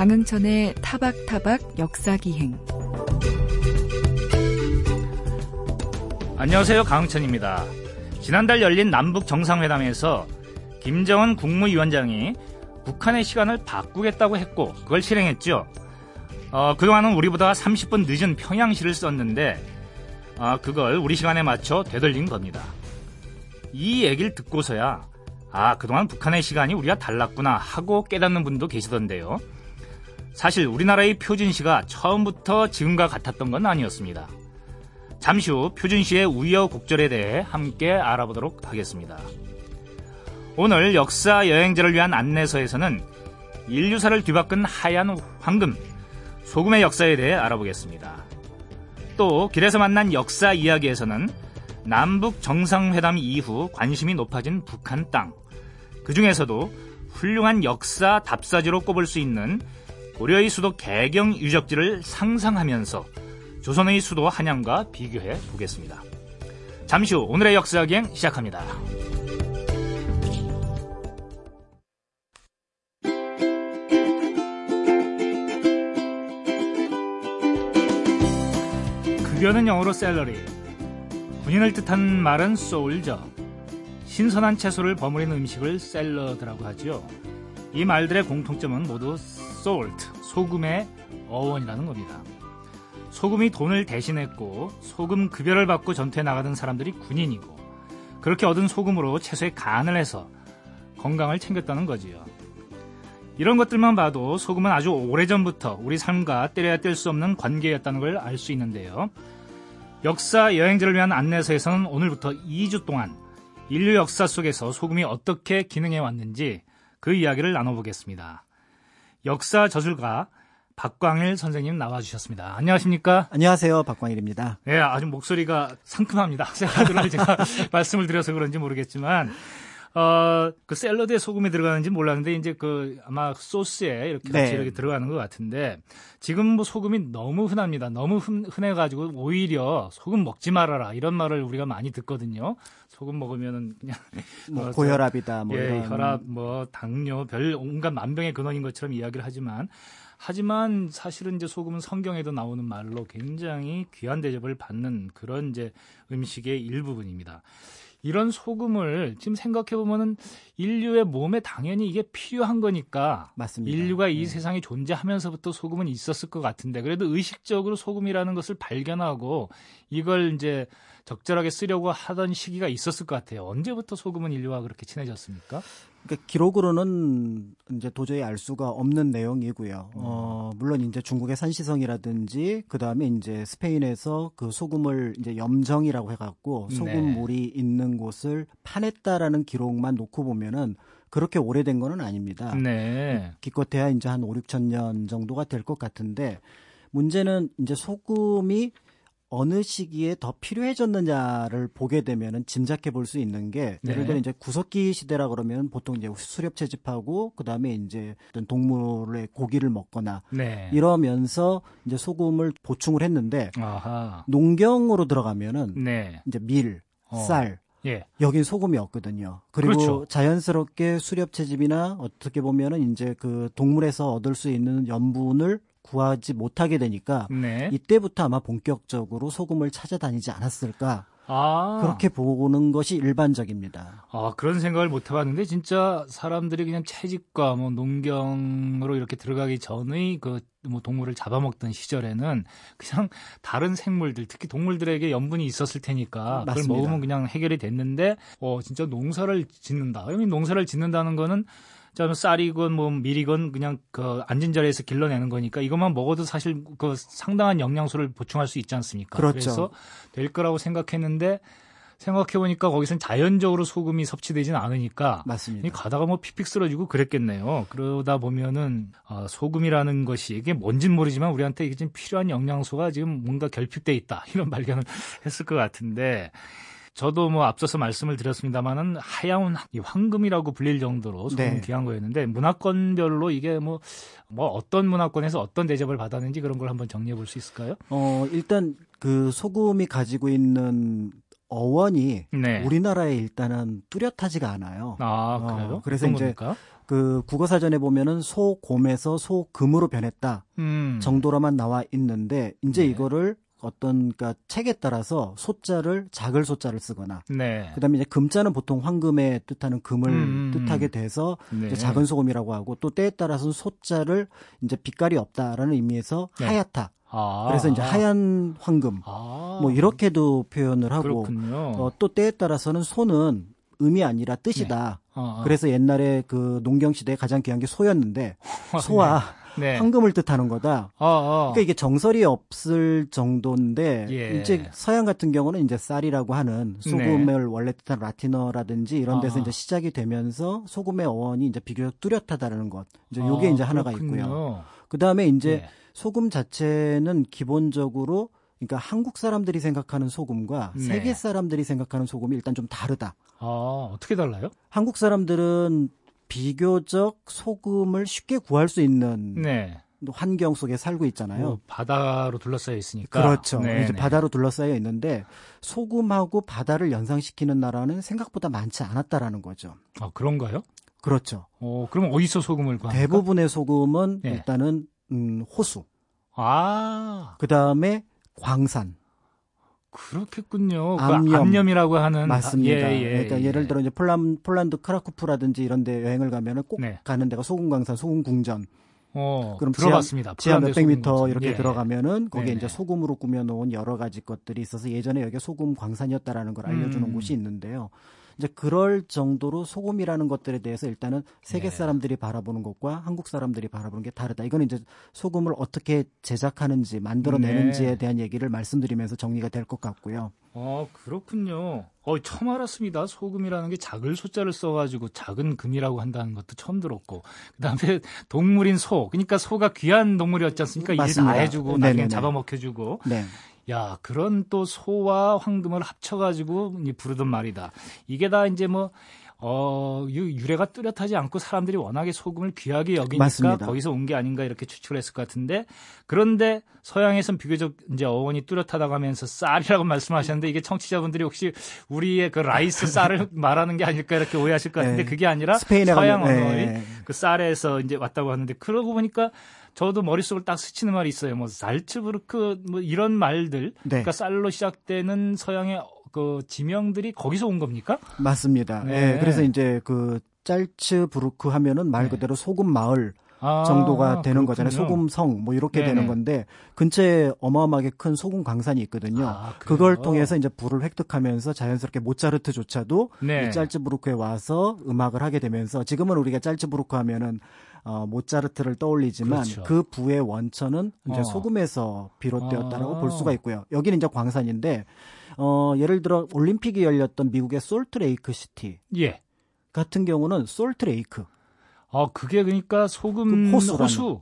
강흥천의 타박타박 역사기행 안녕하세요. 강흥천입니다. 지난달 열린 남북 정상회담에서 김정은 국무위원장이 북한의 시간을 바꾸겠다고 했고 그걸 실행했죠. 어, 그동안은 우리보다 30분 늦은 평양시를 썼는데 어, 그걸 우리 시간에 맞춰 되돌린 겁니다. 이 얘기를 듣고서야 아 그동안 북한의 시간이 우리가 달랐구나 하고 깨닫는 분도 계시던데요. 사실 우리나라의 표준시가 처음부터 지금과 같았던 건 아니었습니다. 잠시 후 표준시의 우여곡절에 대해 함께 알아보도록 하겠습니다. 오늘 역사 여행자를 위한 안내서에서는 인류사를 뒤바꾼 하얀 황금, 소금의 역사에 대해 알아보겠습니다. 또 길에서 만난 역사 이야기에서는 남북 정상회담 이후 관심이 높아진 북한 땅, 그 중에서도 훌륭한 역사 답사지로 꼽을 수 있는 고려의 수도 개경 유적지를 상상하면서 조선의 수도 한양과 비교해 보겠습니다. 잠시 후 오늘의 역사기행 시작합니다. 급여는 영어로 셀러리. 군인을 뜻하는 말은 소울저. 신선한 채소를 버무린 음식을 샐러드라고 하죠. 이 말들의 공통점은 모두 salt, 소금의 어원이라는 겁니다. 소금이 돈을 대신했고 소금 급여를 받고 전투에 나가던 사람들이 군인이고 그렇게 얻은 소금으로 채소에 간을 해서 건강을 챙겼다는 거지요. 이런 것들만 봐도 소금은 아주 오래전부터 우리 삶과 때려야 뗄 수 없는 관계였다는 걸 알 수 있는데요. 역사 여행지를 위한 안내서에서는 오늘부터 2주 동안 인류 역사 속에서 소금이 어떻게 기능해 왔는지 그 이야기를 나눠보겠습니다. 역사 저술가 박광일 선생님 나와주셨습니다. 안녕하십니까? 안녕하세요. 박광일입니다. 예, 네, 아주 목소리가 상큼합니다. 샐러드를 제가 말씀을 드려서 그런지 모르겠지만, 어, 그 샐러드에 소금이 들어가는지 몰랐는데, 이제 그 아마 소스에 이렇게 같이 네. 이렇게 들어가는 것 같은데, 지금 뭐 소금이 너무 흔합니다. 너무 흔, 흔해가지고 오히려 소금 먹지 말아라. 이런 말을 우리가 많이 듣거든요. 소금 먹으면은 그냥 뭐 어, 고혈압이다 뭐 예. 혈압 뭐 당뇨 별 온갖 만병의 근원인 것처럼 이야기를 하지만 하지만 사실은 이제 소금은 성경에도 나오는 말로 굉장히 귀한 대접을 받는 그런 이제 음식의 일부분입니다. 이런 소금을 지금 생각해 보면은 인류의 몸에 당연히 이게 필요한 거니까 맞습니다. 인류가 이 네. 세상에 존재하면서부터 소금은 있었을 것 같은데 그래도 의식적으로 소금이라는 것을 발견하고 이걸 이제 적절하게 쓰려고 하던 시기가 있었을 것 같아요. 언제부터 소금은 인류와 그렇게 친해졌습니까? 그러니까 기록으로는 이제 도저히 알 수가 없는 내용이고요. 어, 물론 이제 중국의 산시성이라든지 그 다음에 이제 스페인에서 그 소금을 이제 염정이라고 해 갖고 소금물이 네. 있는 곳을 파냈다라는 기록만 놓고 보면 은 그렇게 오래된 거는 아닙니다. 네. 기껏해야 이제 한 5, 6천 년 정도가 될 것 같은데 문제는 이제 소금이 어느 시기에 더 필요해졌느냐를 보게 되면은 짐작해 볼 수 있는 게 네. 예를 들어 이제 구석기 시대라 그러면 보통 이제 수렵 채집하고 그다음에 이제 어떤 동물의 고기를 먹거나 네. 이러면서 이제 소금을 보충을 했는데 아하. 농경으로 들어가면은 네. 이제 밀, 어. 쌀 예. 여긴 소금이 없거든요. 그리고 그렇죠. 자연스럽게 수렵 채집이나 어떻게 보면은 이제 그 동물에서 얻을 수 있는 염분을 구하지 못하게 되니까 네. 이때부터 아마 본격적으로 소금을 찾아다니지 않았을까 아. 그렇게 보는 것이 일반적입니다. 아, 그런 생각을 못 해봤는데, 진짜 사람들이 그냥 채집과 뭐 농경으로 이렇게 들어가기 전의 그 뭐 동물을 잡아먹던 시절에는 그냥 다른 생물들, 특히 동물들에게 염분이 있었을 테니까 그걸 맞습니다. 먹으면 그냥 해결이 됐는데, 어, 진짜 농사를 짓는다. 여기 농사를 짓는다는 거는 자, 쌀이건 뭐 밀이건 그냥 그 앉은 자리에서 길러내는 거니까 이것만 먹어도 사실 그 상당한 영양소를 보충할 수 있지 않습니까? 그렇죠. 그래서 될 거라고 생각했는데 생각해 보니까 거기선 자연적으로 소금이 섭취되지는 않으니까 맞습니다. 이 가다가 뭐 픽픽 쓰러지고 그랬겠네요. 그러다 보면은 아, 소금이라는 것이 이게 뭔진 모르지만 우리한테 이게 지금 필요한 영양소가 지금 뭔가 결핍돼 있다 이런 발견을 했을 것 같은데 저도 뭐 앞서서 말씀을 드렸습니다만은 하얀 이 황금이라고 불릴 정도로 소금 네. 귀한 거였는데 문화권별로 이게 뭐, 뭐 어떤 문화권에서 어떤 대접을 받았는지 그런 걸 한번 정리해 볼 수 있을까요? 어, 일단 그 소금이 가지고 있는 어원이 네. 우리나라에 일단은 뚜렷하지가 않아요. 아, 어, 그래요? 그래서 어떤 이제 겁니까? 그 국어 사전에 보면은 소곰에서 소금으로 변했다 음. 정도로만 나와 있는데 이제 네. 이거를 어떤 그러니까 책에 따라서 소자를 작을 소자를 쓰거나 네. 그다음에 이제 금자는 보통 황금에 뜻하는 금을 음, 뜻하게 돼서 네. 작은 소금이라고 하고 또 때에 따라서는 소자를 이제 빛깔이 없다라는 의미에서 네. 하얗다. 아. 그래서 이제 하얀 황금 아. 뭐 이렇게도 표현을 하고. 어, 또 때에 따라서는 소는 음이 아니라 뜻이다. 어, 어. 그래서 옛날에 그 농경 시대에 가장 귀한 게 소였는데 소와 네. 황금을 뜻하는 거다. 어, 어. 그러니까 이게 정설이 없을 정도인데 예. 이제 서양 같은 경우는 이제 쌀이라고 하는 소금을 네. 원래 뜻하는 라틴어라든지 이런 데서 아. 이제 시작이 되면서 소금의 어원이 이제 비교적 뚜렷하다라는 것. 이제 요게 아, 이제 하나가 그렇군요. 있고요. 그다음에 이제 네. 소금 자체는 기본적으로 그러니까 한국 사람들이 생각하는 소금과 네. 세계 사람들이 생각하는 소금이 일단 좀 다르다. 아, 어떻게 달라요? 한국 사람들은 비교적 소금을 쉽게 구할 수 있는 네. 환경 속에 살고 있잖아요. 뭐 바다로 둘러싸여 있으니까. 그렇죠. 네, 이제 네. 바다로 둘러싸여 있는데 소금하고 바다를 연상시키는 나라는 생각보다 많지 않았다라는 거죠. 아, 그런가요? 그렇죠. 어, 그럼 어디서 소금을 구합니까? 대부분의 소금은 예. 일단은 음, 호수, 아, 그 다음에 광산, 그렇겠군요. 그 암염. 암염이라고 하는 맞습니다. 아, 예, 예, 그러니까 예. 예를 들어 이제 폴란, 폴란드 크라쿠프라든지 이런 데 여행을 가면은 꼭 네. 가는 데가 소금광산, 소금궁전. 어, 그럼 들어봤습니다. 지하 폴란드 몇백 미터 이렇게 예. 들어가면은 거기에 네네. 이제 소금으로 꾸며놓은 여러 가지 것들이 있어서 예전에 여기 소금 광산이었다라는 걸 알려주는 음. 곳이 있는데요. 이제 그럴 정도로 소금이라는 것들에 대해서 일단은 세계 네. 사람들이 바라보는 것과 한국 사람들이 바라보는 게 다르다. 이거는 이제 소금을 어떻게 제작하는지 만들어내는지에 네. 대한 얘기를 말씀드리면서 정리가 될 것 같고요. 어, 그렇군요. 어, 처음 알았습니다. 소금이라는 게 작을 소자를 써가지고 작은 금이라고 한다는 것도 처음 들었고. 그 다음에 동물인 소. 그러니까 소가 귀한 동물이었지 않습니까? 일 다. 해주고, 네네네. 나중에 잡아먹혀주고. 네. 야, 그런 또 소와 황금을 합쳐가지고 이 부르던 말이다. 이게 다 이제 뭐, 어, 유- 유래가 뚜렷하지 않고 사람들이 워낙에 소금을 귀하게 여기니까 맞습니다. 거기서 온 게 아닌가 이렇게 추측을 했을 것 같은데 그런데 서양에선 비교적 이제 어원이 뚜렷하다고 하면서 sal이라고 말씀하셨는데 이게 청취자분들이 혹시 우리의 그 rice 쌀을 말하는 게 아닐까 이렇게 오해하실 것 같은데 네. 그게 아니라 서양 언어의 네. 그 sal에서 이제 왔다고 하는데 그러고 보니까 저도 머릿속을 딱 스치는 말이 있어요. 뭐 살츠부르크 뭐 이런 말들 네. 그러니까 sal로 시작되는 서양의 그 지명들이 거기서 온 겁니까? 맞습니다. 네. 예, 그래서 이제 그 짤츠 부르크 하면은 말 네. 그대로 소금 마을 아, 정도가 되는 그렇군요. 거잖아요. 소금성 뭐 이렇게 네네. 되는 건데 근처에 어마어마하게 큰 소금 광산이 있거든요. 아? 그걸 통해서 이제 불을 획득하면서 자연스럽게 모차르트조차도 네. 이 짤츠부르크에 와서 음악을 하게 되면서 지금은 우리가 짤츠부르크 하면은 어, 모차르트를 떠올리지만 그렇죠. 그 부의 원천은 이제 어. 소금에서 비롯되었다라고 아. 볼 수가 있고요. 여기는 이제 광산인데 어, 예를 들어 올림픽이 열렸던 미국의 솔트레이크 시티 예. 같은 경우는 솔트레이크 아, 그게 그러니까 소금 그 호수라는. 호수.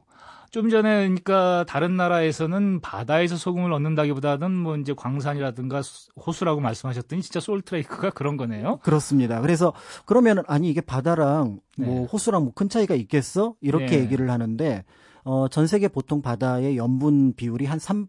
좀 전에 그러니까 다른 나라에서는 바다에서 소금을 얻는다기보다는 뭐 이제 광산이라든가 수- 호수라고 말씀하셨더니 진짜 솔트레이크가 그런 거네요. 그렇습니다. 그래서 그러면은 아니 이게 바다랑 뭐 네. 호수랑 뭐 큰 차이가 있겠어? 이렇게 네. 얘기를 하는데 어, 전 세계 보통 바다의 염분 비율이 한 3%,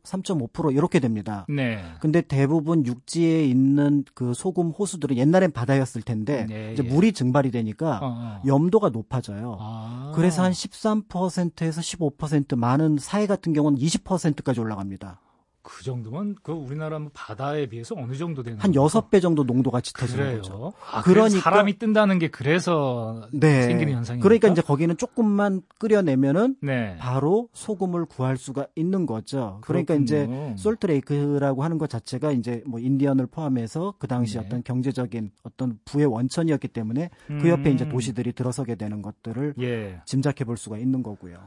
3.5% 이렇게 됩니다. 네. 근데 대부분 육지에 있는 그 소금 호수들은 옛날엔 바다였을 텐데 네, 이제 예. 물이 증발이 되니까 어, 어. 염도가 높아져요. 아. 그래서 한 13%에서 15% 많은 사해 같은 경우는 20%까지 올라갑니다. 그 정도면 그 우리나라 뭐 바다에 비해서 어느 정도 되는 한 겁니까? 6배 정도 농도가 짙어지는. 거죠. 아, 그러니까 사람이 뜬다는 게 그래서 네. 생기는 현상이니까. 그러니까 이제 거기는 조금만 끓여내면은 네. 바로 소금을 구할 수가 있는 거죠. 그러니까 이제 그렇군요. 솔트레이크라고 하는 것 자체가 이제 뭐 인디언을 포함해서 그 당시 네. 어떤 경제적인 어떤 부의 원천이었기 때문에 그 옆에 이제 음. 도시들이 들어서게 되는 것들을 예. 짐작해 볼 수가 있는 거고요.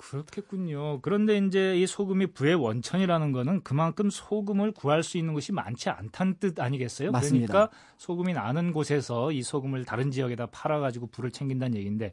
그렇겠군요. 그런데 이제 이 소금이 부의 원천이라는 거는 그만큼 소금을 구할 수 있는 곳이 많지 않다는 뜻 아니겠어요? 맞습니다. 그러니까 소금이 나는 곳에서 이 소금을 다른 지역에다 팔아가지고 부를 챙긴다는 얘기인데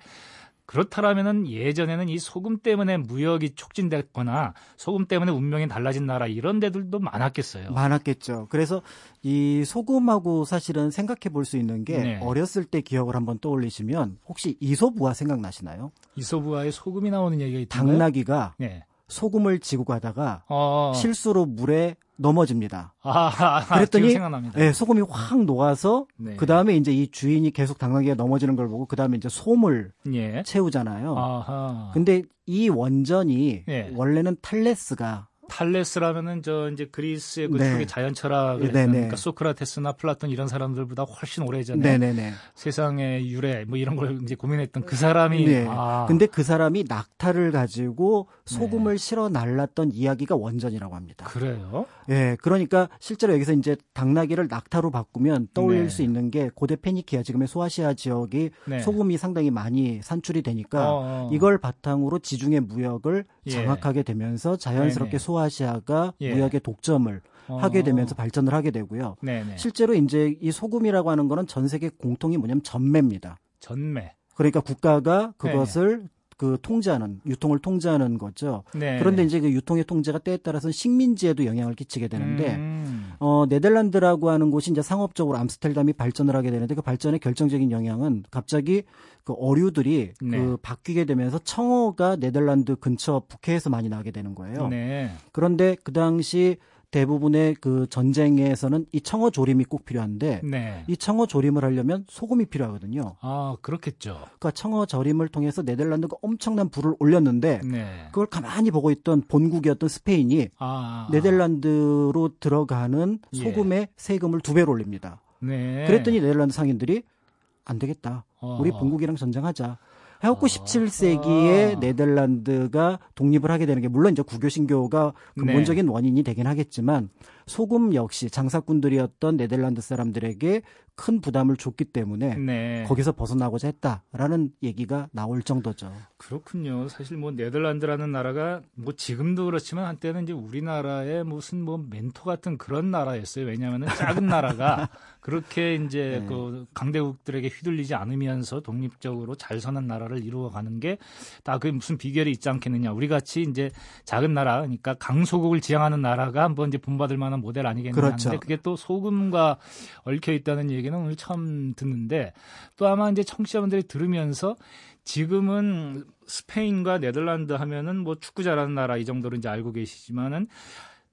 그렇다라면은 예전에는 이 소금 때문에 무역이 촉진됐거나 소금 때문에 운명이 달라진 나라 이런 데들도 많았겠어요. 많았겠죠. 그래서 이 소금하고 사실은 생각해 볼 수 있는 게 네. 어렸을 때 기억을 한번 떠올리시면 혹시 이소부화 생각나시나요? 이솝우화에 소금이 나오는 얘기가 있던가요? 당나귀가 네. 소금을 지고 가다가 어. 실수로 물에 넘어집니다. 아, 아, 그랬더니. 예, 소금이 확 녹아서 네. 그 다음에 이제 이 주인이 계속 당나귀가 넘어지는 걸 보고 그 다음에 이제 솜을 예. 채우잖아요. 아하. 근데 이 원전이 예. 원래는 탈레스가 탈레스라면은 저 이제 그리스의 그 네. 초기 자연 철학을 네, 했던 네. 그러니까 소크라테스나 플라톤 이런 사람들보다 훨씬 오래전에 네네네. 세상의 유래 뭐 이런 걸 이제 고민했던 그 사람이 네. 아, 근데 그 사람이 낙타를 가지고 소금을 실어 날랐던 이야기가 원전이라고 합니다. 그래요? 예, 그러니까 실제로 여기서 이제 당나귀를 낙타로 바꾸면 떠올릴 네. 수 있는 게 고대 페니키아 지금의 소아시아 지역이 네. 소금이 상당히 많이 산출이 되니까 어, 어. 이걸 바탕으로 지중해 무역을 예. 장악하게 되면서 자연스럽게 네네. 소아시아가 예. 무역의 독점을 어. 하게 되면서 발전을 하게 되고요. 네네. 실제로 이제 이 소금이라고 하는 거는 전 세계 공통이 뭐냐면 전매입니다. 전매. 그러니까 국가가 그것을 그 통제하는 유통을 통제하는 거죠. 네. 그런데 이제 그 유통의 통제가 때에 따라서는 식민지에도 영향을 끼치게 되는데 음. 어 네덜란드라고 하는 곳이 이제 상업적으로 암스테르담이 발전을 하게 되는데 그 발전의 결정적인 영향은 갑자기 그 어류들이 네. 그 바뀌게 되면서 청어가 네덜란드 근처 북해에서 많이 나게 되는 거예요. 네. 그런데 그 당시 대부분의 그 전쟁에서는 이 청어 조림이 꼭 필요한데 네. 이 청어 조림을 하려면 소금이 필요하거든요. 아, 그렇겠죠. 그러니까 청어 절임을 통해서 네덜란드가 엄청난 불을 올렸는데 네. 그걸 가만히 보고 있던 본국이었던 스페인이 아. 네덜란드로 들어가는 예. 소금의 세금을 두 배로 올립니다. 네. 그랬더니 네덜란드 상인들이 안 되겠다. 어. 우리 본국이랑 전쟁하자. 해갖고 아. 17세기에 네덜란드가 독립을 하게 되는 게 물론 이제 구교 신교가 근본적인 네. 원인이 되긴 하겠지만 소금 역시 장사꾼들이었던 네덜란드 사람들에게 큰 부담을 줬기 때문에 네. 거기서 벗어나고자 했다라는 얘기가 나올 정도죠. 그렇군요. 사실 뭐 네덜란드라는 나라가 뭐 지금도 그렇지만 한때는 이제 우리나라의 무슨 뭐 멘토 같은 그런 나라였어요. 왜냐하면 작은 나라가 그렇게 이제 네. 그 강대국들에게 휘둘리지 않으면서 독립적으로 잘 사는 나라를 이루어가는 게 다 그 무슨 비결이 있지 않겠느냐. 우리 같이 이제 작은 나라, 그러니까 강소국을 지향하는 나라가 한번 이제 본받을 만한 모델 아니겠느냐. 그렇죠. 하는데 그게 또 소금과 얽혀 있다는 얘기는 오늘 처음 듣는데 또 아마 이제 청취자분들이 들으면서 지금은 스페인과 네덜란드 하면은 뭐 축구 잘하는 나라 이 정도로 이제 알고 계시지만은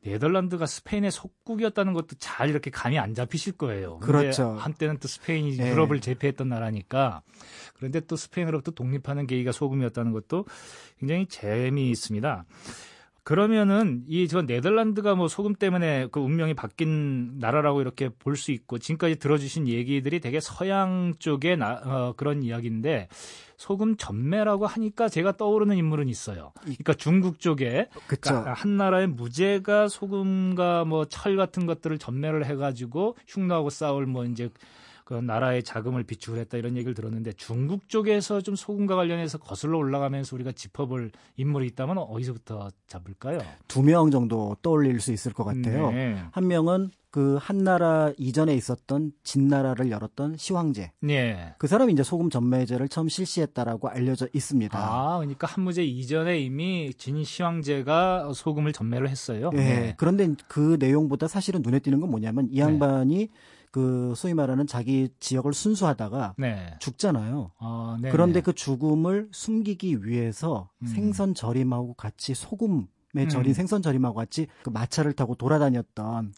네덜란드가 스페인의 속국이었다는 것도 잘 이렇게 감이 안 잡히실 거예요. 그렇죠. 한때는 또 스페인이 네. 유럽을 제패했던 나라니까. 그런데 또 스페인으로부터 독립하는 계기가 소금이었다는 것도 굉장히 재미있습니다. 그러면은 이 저 네덜란드가 뭐 소금 때문에 그 운명이 바뀐 나라라고 이렇게 볼 수 있고 지금까지 들어주신 얘기들이 되게 서양 쪽의 나, 어, 그런 이야기인데 소금 전매라고 하니까 제가 떠오르는 인물은 있어요. 그러니까 중국 쪽에. 그러니까 한 나라의 무죄가 소금과 뭐 철 같은 것들을 전매를 해가지고 흉노하고 싸울 뭐 이제 그 나라의 자금을 비축을 했다 이런 얘기를 들었는데 중국 쪽에서 좀 소금과 관련해서 거슬러 올라가면서 우리가 짚어볼 인물이 있다면 어디서부터 잡을까요? 두 명 정도 떠올릴 수 있을 것 같아요. 네. 한 명은 그 한나라 이전에 있었던 진나라를 열었던 시황제. 네. 그 사람이 이제 소금 전매제를 처음 실시했다라고 알려져 있습니다. 아, 그러니까 한무제 이전에 이미 진시황제가 소금을 전매를 했어요. 예. 네. 그런데 그 내용보다 사실은 눈에 띄는 건 뭐냐면 이 양반이 그 소위 말하는 자기 지역을 순수하다가 네. 죽잖아요. 아, 네. 그런데 그 죽음을 숨기기 위해서 음. 생선 절임하고 같이 소금에 절인 음. 생선 절임하고 같이 그 마차를 타고 돌아다녔던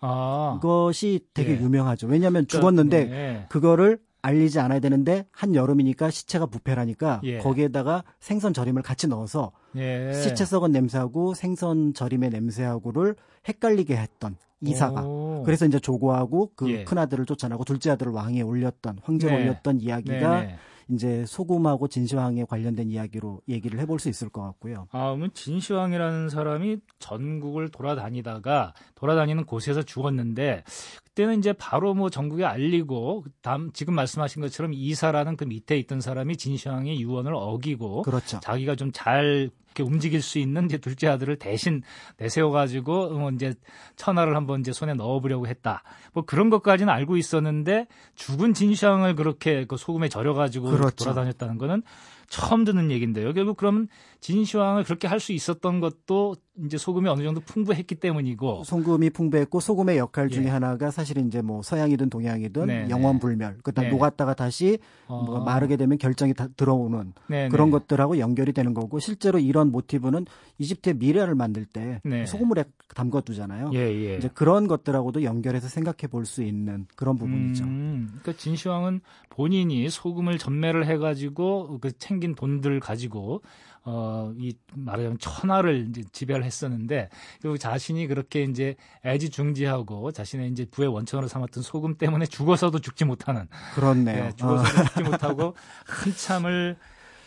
아, 그것이 되게 예. 유명하죠. 왜냐하면 그러니까, 죽었는데 네. 그거를 알리지 않아야 되는데 한 여름이니까 시체가 부패라니까 예. 거기에다가 생선 절임을 같이 넣어서 예. 시체 썩은 냄새하고 생선 절임의 냄새하고를 헷갈리게 했던 이사가 오. 그래서 이제 조고하고 그 예. 큰 아들을 쫓아나고 둘째 아들을 왕위에 올렸던 황제에 네. 올렸던 이야기가 네네. 이제 소금하고 진시황에 관련된 이야기로 얘기를 해볼 수 있을 것 같고요. 아, 그러면 진시황이라는 사람이 전국을 돌아다니다가 돌아다니는 곳에서 죽었는데 그때는 이제 바로 뭐 전국에 알리고 다음 지금 말씀하신 것처럼 이사라는 그 밑에 있던 사람이 진시황의 유언을 어기고 그렇죠. 자기가 좀 잘 이렇게 움직일 수 있는 이제 둘째 아들을 대신 내세워 가지고 어, 이제 천하를 한번 이제 손에 넣어보려고 했다. 뭐 그런 것까지는 알고 있었는데 죽은 진시황을 그렇게 그 소금에 절여 가지고 그렇죠. 돌아다녔다는 거는 처음 듣는 얘기인데요. 결국 그럼 진시황을 그렇게 할 수 있었던 것도 이제 소금이 어느 정도 풍부했기 때문이고 소금이 풍부했고 소금의 역할 중에 예. 하나가 사실 이제 뭐 서양이든 동양이든 네, 영원 불멸 그다음 네. 녹았다가 다시 어. 뭐 마르게 되면 결정이 다 들어오는 네, 그런 네. 것들하고 연결이 되는 거고 실제로 이런 모티브는 이집트의 미래를 만들 때 네. 소금물에 담궈 두잖아요. 예, 예. 이제 그런 것들하고도 연결해서 생각해 볼 수 있는 그런 부분이죠. 음, 그러니까 진시황은 본인이 소금을 전매를 해가지고 그 챙긴 돈들 가지고 어, 이 말하자면 천하를 이제 지배를 했었는데 그리고 자신이 그렇게 이제 애지중지하고 자신의 이제 부의 원천으로 삼았던 소금 때문에 죽어서도 죽지 못하는 그렇네요. 예, 죽어서도 죽지 못하고 한참을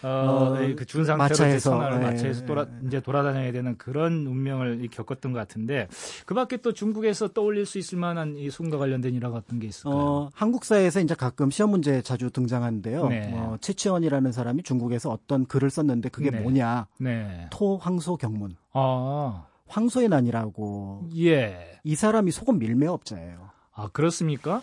어, 어, 그 죽은 상태로 이제 마차에서, 예, 마차에서 돌아 예. 이제 돌아다녀야 되는 그런 운명을 겪었던 것 같은데 그밖에 또 중국에서 떠올릴 수 있을 만한 이 소금과 관련된 일화 같은 게 있을까요? 어, 한국사에서 이제 가끔 시험 문제 자주 등장하는데요. 네. 어, 최치원이라는 사람이 중국에서 어떤 글을 썼는데 그게 네. 뭐냐? 네. 토황소 경문. 아, 황소의 난이라고 예. 이 사람이 소금 밀매업자예요. 아, 그렇습니까?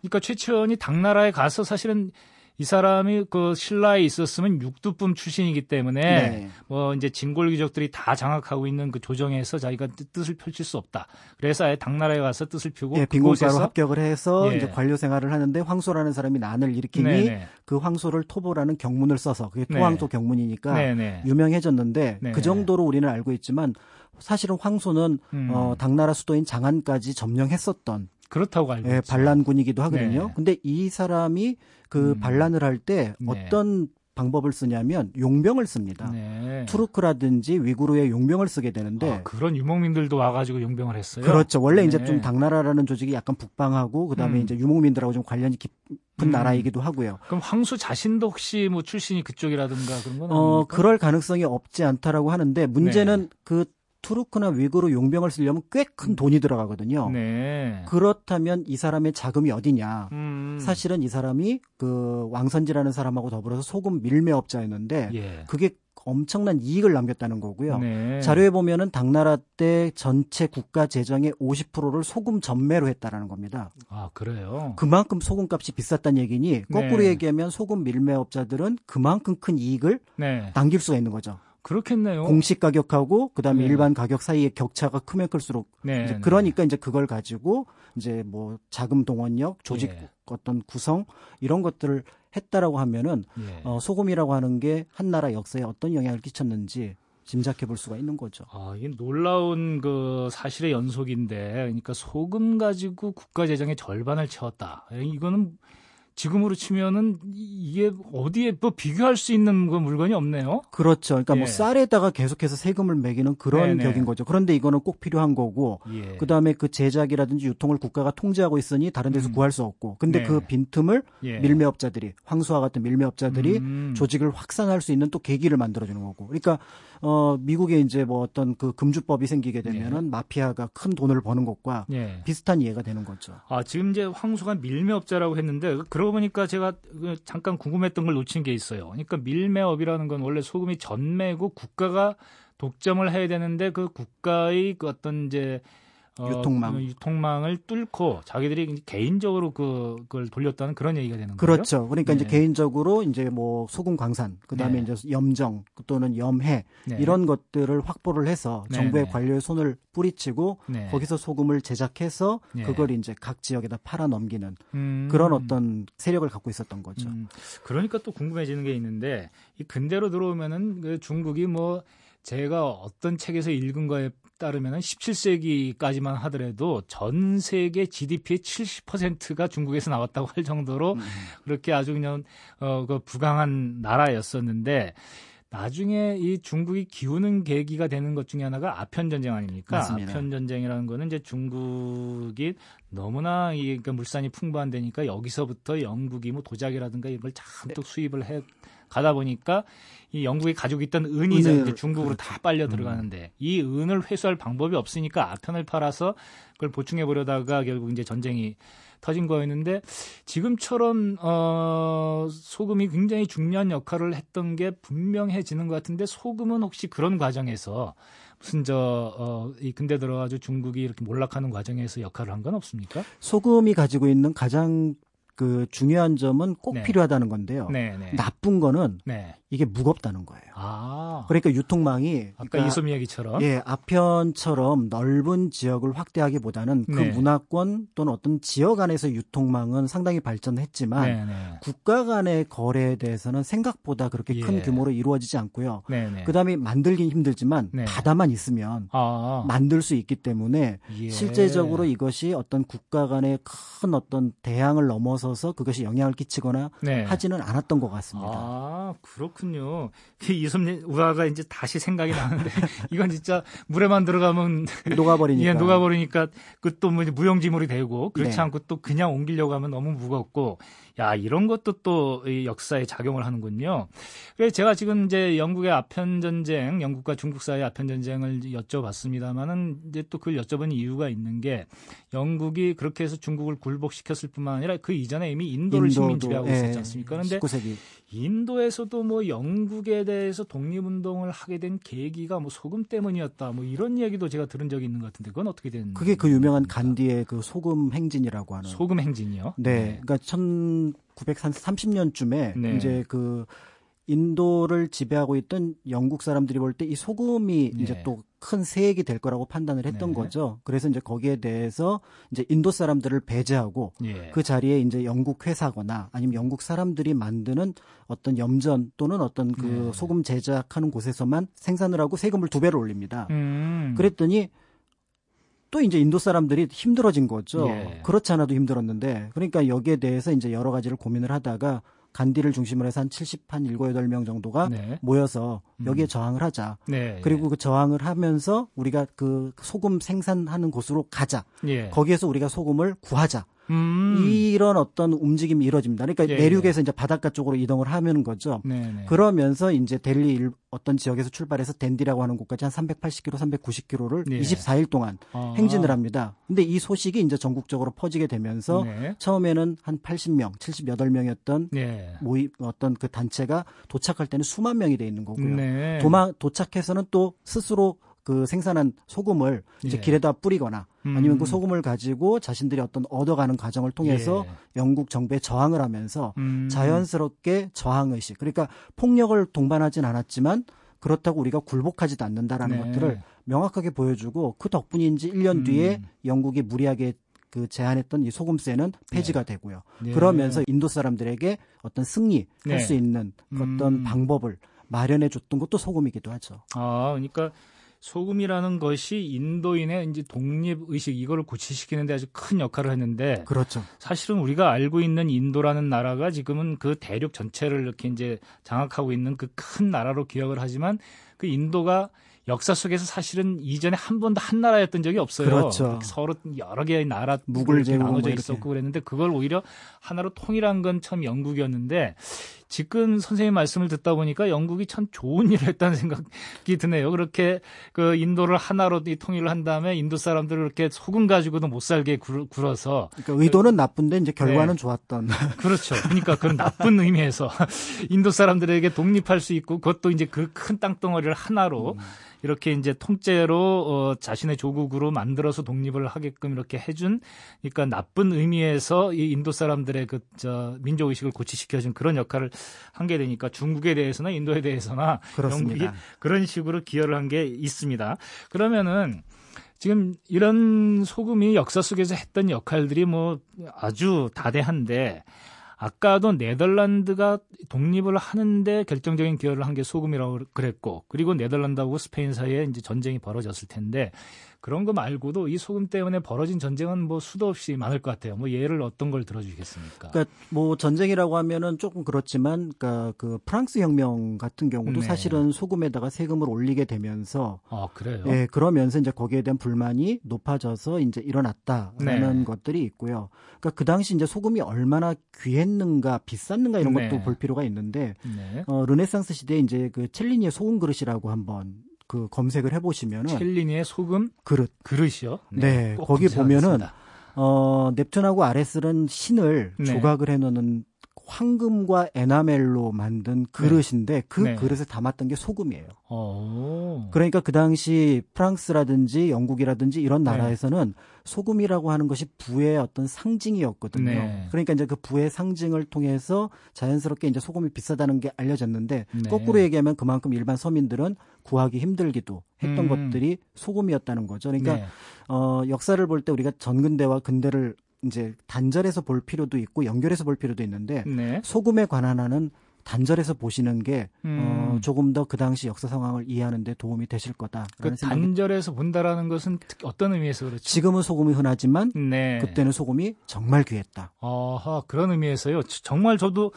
그러니까 최치원이 당나라에 가서 사실은 이 사람이 그 신라에 있었으면 육두품 출신이기 때문에 네. 뭐 이제 진골 귀족들이 다 장악하고 있는 그 조정에서 자기가 뜻- 뜻을 펼칠 수 없다. 그래서 아예 당나라에 가서 뜻을 펴고 예, 그곳에서 합격을 해서 예. 이제 관료 생활을 하는데 황소라는 사람이 난을 일으키니 네네. 그 황소를 토보라는 경문을 써서 그게 네. 토황소 경문이니까 네네. 유명해졌는데 네. 그 정도로 우리는 알고 있지만 사실은 황소는 음. 어, 당나라 수도인 장안까지 점령했었던 그렇다고 알고 예. 반란군이기도 하거든요. 네. 근데 이 사람이 그 음. 반란을 할때 네. 어떤 방법을 쓰냐면 용병을 씁니다. 네. 투르크라든지 위구르의 용병을 쓰게 되는데 아, 그런 유목민들도 와가지고 용병을 했어요. 그렇죠. 원래 이제 네. 좀 당나라라는 조직이 약간 북방하고 그다음에 음. 이제 유목민들하고 좀 관련이 깊은 음. 나라이기도 하고요. 그럼 황수 자신도 혹시 뭐 출신이 그쪽이라든가 그런 건 어, 아닙니까? 그럴 가능성이 없지 않다라고 하는데 문제는 네. 그 투르크나 위구르 용병을 쓰려면 꽤 큰 돈이 들어가거든요. 네. 그렇다면 이 사람의 자금이 어디냐? 음. 사실은 이 사람이 그 왕선지라는 사람하고 더불어서 소금 밀매업자였는데 예. 그게 엄청난 이익을 남겼다는 거고요. 네. 자료에 보면은 당나라 때 전체 국가 재정의 50%를 소금 전매로 했다라는 겁니다. 아 그래요. 그만큼 소금값이 비쌌다는 얘기니 거꾸로 네. 얘기하면 소금 밀매업자들은 그만큼 큰 이익을 네. 남길 수가 있는 거죠. 그렇겠네요. 공식 가격하고 그다음에 네. 일반 가격 사이의 격차가 크면 클수록 네. 이제 네. 그러니까 이제 그걸 가지고 이제 뭐 자금 동원력, 조직 예. 어떤 구성 이런 것들을 했다라고 하면은 예. 어, 소금이라고 하는 게 한 나라 역사에 어떤 영향을 끼쳤는지 짐작해 볼 수가 있는 거죠. 아, 이게 놀라운 그 사실의 연속인데, 그러니까 소금 가지고 국가 재정의 절반을 채웠다. 이거는 지금으로 치면은 이- 이게 어디에 뭐 비교할 수 있는 그 물건이 없네요. 그렇죠. 그러니까 예. 뭐 쌀에다가 계속해서 세금을 매기는 그런 네네. 격인 거죠. 그런데 이거는 꼭 필요한 거고 예. 그다음에 그 제작이라든지 유통을 국가가 통제하고 있으니 다른 데서 음. 구할 수 없고 근데 네. 그 빈틈을 예. 밀매업자들이 황수와 같은 밀매업자들이 음. 조직을 확산할 수 있는 또 계기를 만들어 주는 거고. 그러니까 어 미국에 이제 뭐 어떤 그 금주법이 생기게 되면은 마피아가 큰 돈을 버는 것과 예. 비슷한 이해가 되는 거죠. 아, 지금 이제 황소가 밀매업자라고 했는데 그 러고 보니까 제가 그 잠깐 궁금했던 걸 놓친 게 있어요. 그러니까 밀매업이라는 건 원래 소금이 전매고 국가가 독점을 해야 되는데 그 국가의 그 어떤 이제 어, 유통망. 그 유통망을 뚫고 자기들이 개인적으로 그, 그걸 돌렸다는 그런 얘기가 되는 거죠. 그렇죠. 그러니까 이제 네. 개인적으로 이제 뭐 소금 광산, 그다음에 네. 이제 염정 또는 염해 네. 이런 것들을 확보를 해서 네, 정부의 네. 관료의 손을 뿌리치고 네. 거기서 소금을 제작해서 네. 그걸 이제 각 지역에다 팔아 넘기는 음. 그런 어떤 세력을 갖고 있었던 거죠. 음, 그러니까 또 궁금해지는 게 있는데 이 근대로 들어오면은 그 중국이 뭐 제가 어떤 책에서 읽은 거에 따르면은 17세기까지만 하더라도 전 세계 GDP의 70%가 중국에서 나왔다고 할 정도로 음. 그렇게 아주 그냥 어 그 부강한 나라였었는데 나중에 이 중국이 기우는 계기가 되는 것 중에 하나가 아편 전쟁 아닙니까? 맞습니다. 아편 전쟁이라는 거는 이제 중국이 너무나 이 그러니까 물산이 풍부한 데니까 여기서부터 영국이 뭐 도자기라든가 이런 걸 잔뜩 수입을 해 가다 보니까 이 영국이 가지고 있던 은이 은을, 이제 중국으로 그렇죠. 다 빨려 들어가는데 이 은을 회수할 방법이 없으니까 아편을 팔아서 그걸 보충해 보려다가 결국 이제 전쟁이 터진 거였는데 지금처럼 어 소금이 굉장히 중요한 역할을 했던 게 분명해지는 것 같은데 소금은 혹시 그런 과정에서 무슨 저어이 근대 들어가지고 중국이 이렇게 몰락하는 과정에서 역할을 한 건 없습니까? 소금이 가지고 있는 가장 그 중요한 점은 꼭 네. 필요하다는 건데요. 네, 네. 나쁜 거는 네. 이게 무겁다는 거예요. 아. 그러니까 유통망이 아까 그러니까 이소미 얘기처럼. 예, 아편처럼 넓은 지역을 확대하기보다는 그 네. 문화권 또는 어떤 지역 안에서 유통망은 상당히 발전했지만 네 네. 국가 간의 거래에 대해서는 생각보다 그렇게 예. 큰 규모로 이루어지지 않고요. 네네. 그다음에 만들긴 힘들지만 네. 바다만 있으면 아. 만들 수 있기 때문에 예. 실제적으로 이것이 어떤 국가 간의 큰 어떤 대항을 넘어서서 그것이 영향을 끼치거나 네. 하지는 않았던 것 같습니다. 아, 그렇 군요. 그 이솜니 우화가 이제 다시 생각이 나는데 이건 진짜 물에만 들어가면 녹아버리니까. 예, 녹아버리니까 그 또 뭐 무용지물이 되고 그렇지 네. 않고 또 그냥 옮기려고 하면 너무 무겁고 야 이런 것도 또이 역사에 작용을 하는군요. 그래서 제가 지금 이제 영국의 아편 전쟁, 영국과 중국 사이의 아편 전쟁을 여쭤봤습니다만은 이제 또 그걸 여쭤본 이유가 있는 게 영국이 그렇게 해서 중국을 굴복시켰을 뿐만 아니라 그 이전에 이미 인도를 식민 지배하고 예, 있었지 않습니까? 그런데 19세기 인도에서도 뭐 영국에 대해서 독립운동을 하게 된 계기가 뭐 소금 때문이었다 뭐 이런 얘기도 제가 들은 적이 있는 것 같은데 그건 어떻게 된 그게 그 유명한 겁니까? 간디의 그 소금 행진이라고 하는. 소금 행진이요? 네. 그러니까 1930년쯤에 네. 이제 그 인도를 지배하고 있던 영국 사람들이 볼 때 이 소금이 네. 이제 또 큰 세액이 될 거라고 판단을 했던 네. 거죠. 그래서 이제 거기에 대해서 이제 인도 사람들을 배제하고 예. 그 자리에 이제 영국 회사거나 아니면 영국 사람들이 만드는 어떤 염전 또는 어떤 그 네. 소금 제작하는 곳에서만 생산을 하고 세금을 두 배로 올립니다. 음. 그랬더니 또 이제 인도 사람들이 힘들어진 거죠. 예. 그렇지 않아도 힘들었는데 그러니까 여기에 대해서 이제 여러 가지를 고민을 하다가 간디를 중심으로 해서 한 70, 한 7, 8명 정도가 네. 모여서 여기에 음. 저항을 하자. 네. 그리고 그 저항을 하면서 우리가 그 소금 생산하는 곳으로 가자. 예. 거기에서 우리가 소금을 구하자. 음. 이런 어떤 움직임이 이루어집니다. 그러니까 예, 내륙에서 이제 바닷가 쪽으로 이동을 하는 거죠. 네네. 그러면서 이제 델리 일- 어떤 지역에서 출발해서 댄디라고 하는 곳까지 한 380km, 390km를 네. 24일 동안 아. 행진을 합니다. 근데 이 소식이 이제 전국적으로 퍼지게 되면서 네. 처음에는 한 80명, 78명이었던 네. 모임 어떤 그 단체가 도착할 때는 수만 명이 돼 있는 거고요. 네. 도마 도착해서는 또 스스로 그 생산한 소금을 이제 예. 길에다 뿌리거나 음. 아니면 그 소금을 가지고 자신들이 어떤 얻어가는 과정을 통해서 예. 영국 정부에 저항을 하면서 음. 자연스럽게 저항 의식 그러니까 폭력을 동반하진 않았지만 그렇다고 우리가 굴복하지도 않는다라는 네. 것들을 명확하게 보여주고 그 덕분인지 1년 음. 뒤에 영국이 무리하게 그 제안했던 이 소금세는 폐지가 되고요. 네. 그러면서 인도 사람들에게 어떤 승리할 네. 수 있는 어떤 음. 방법을 마련해 줬던 것도 소금이기도 하죠. 아, 그러니까 소금이라는 것이 인도인의 이제 독립 의식 이거를 고취시키는 데 아주 큰 역할을 했는데 그렇죠. 사실은 우리가 알고 있는 인도라는 나라가 지금은 그 대륙 전체를 이렇게 이제 장악하고 있는 그 큰 나라로 기억을 하지만 그 인도가 역사 속에서 사실은 이전에 한 번도 한 나라였던 적이 없어요. 그렇죠. 서로 여러 개의 나라 무굴 이렇게 뭐 나눠져 이렇게. 있었고 그랬는데 그걸 오히려 하나로 통일한 건 참 영국이었는데 지금 선생님 말씀을 듣다 보니까 영국이 참 좋은 일을 했다는 생각이 드네요. 그렇게 그 인도를 하나로 이 통일을 한 다음에 인도 사람들을 이렇게 소금 가지고도 못 살게 굴- 굴어서 그러니까 의도는 나쁜데 이제 결과는 네. 좋았던. 그렇죠. 그러니까 그런 나쁜 의미에서 인도 사람들에게 독립할 수 있고 그것도 이제 그 큰 땅덩어리를 하나로 음. 이렇게 이제 통째로 어, 자신의 조국으로 만들어서 독립을 하게끔 이렇게 해준 그러니까 나쁜 의미에서 이 인도 사람들의 그 저 민족 의식을 고취시켜준 그런 역할을 한 게 되니까 중국에 대해서나 인도에 대해서나 그렇습니다. 영국이 그런 식으로 기여를 한 게 있습니다. 그러면은 지금 이런 소금이 역사 속에서 했던 역할들이 뭐 아주 다대한데 아까도 네덜란드가 독립을 하는데 결정적인 기여를 한 게 소금이라고 그랬고 그리고 네덜란드하고 스페인 사이에 이제 전쟁이 벌어졌을 텐데 그런 거 말고도 이 소금 때문에 벌어진 전쟁은 뭐 수도 없이 많을 것 같아요. 뭐 예를 어떤 걸 들어주시겠습니까? 그러니까 뭐 전쟁이라고 하면은 조금 그렇지만 그러니까 그 프랑스 혁명 같은 경우도 네. 사실은 소금에다가 세금을 올리게 되면서 아 그래요? 예, 그러면서 이제 거기에 대한 불만이 높아져서 이제 일어났다라는 네. 것들이 있고요. 그러니까 그 당시 이제 소금이 얼마나 귀했는가, 비쌌는가 이런 네. 것도 볼 필요가 있는데 네. 어, 르네상스 시대에 이제 그 첼리니의 소금 그릇이라고 한번 그 검색을 해보시면은 첼리니의 소금 그릇 그릇이요? 네, 꼭 거기 검색하겠습니다. 어, 넵튠하고 아레스는 신을 네. 조각을 해놓는 황금과 에나멜로 만든 그릇인데 그 네. 그릇에 담았던 게 소금이에요. 어. 그러니까 그 당시 프랑스라든지 영국이라든지 이런 네. 나라에서는 소금이라고 하는 것이 부의 어떤 상징이었거든요. 네. 그러니까 이제 그 부의 상징을 통해서 자연스럽게 이제 소금이 비싸다는 게 알려졌는데 네. 거꾸로 얘기하면 그만큼 일반 서민들은 구하기 힘들기도 했던 음. 것들이 소금이었다는 거죠. 그러니까 네. 어, 역사를 볼 때 우리가 전근대와 근대를 이제 단절해서 볼 필요도 있고 연결해서 볼 필요도 있는데 네. 소금에 관한 한은 단절해서 보시는 게 음. 어, 조금 더 그 당시 역사 상황을 이해하는 데 도움이 되실 거다라는 그 단절해서 본다라는 것은 특히 어떤 의미에서 그렇죠? 지금은 소금이 흔하지만 네. 그때는 소금이 정말 귀했다. 아하, 그런 의미에서요. 저- 정말 저도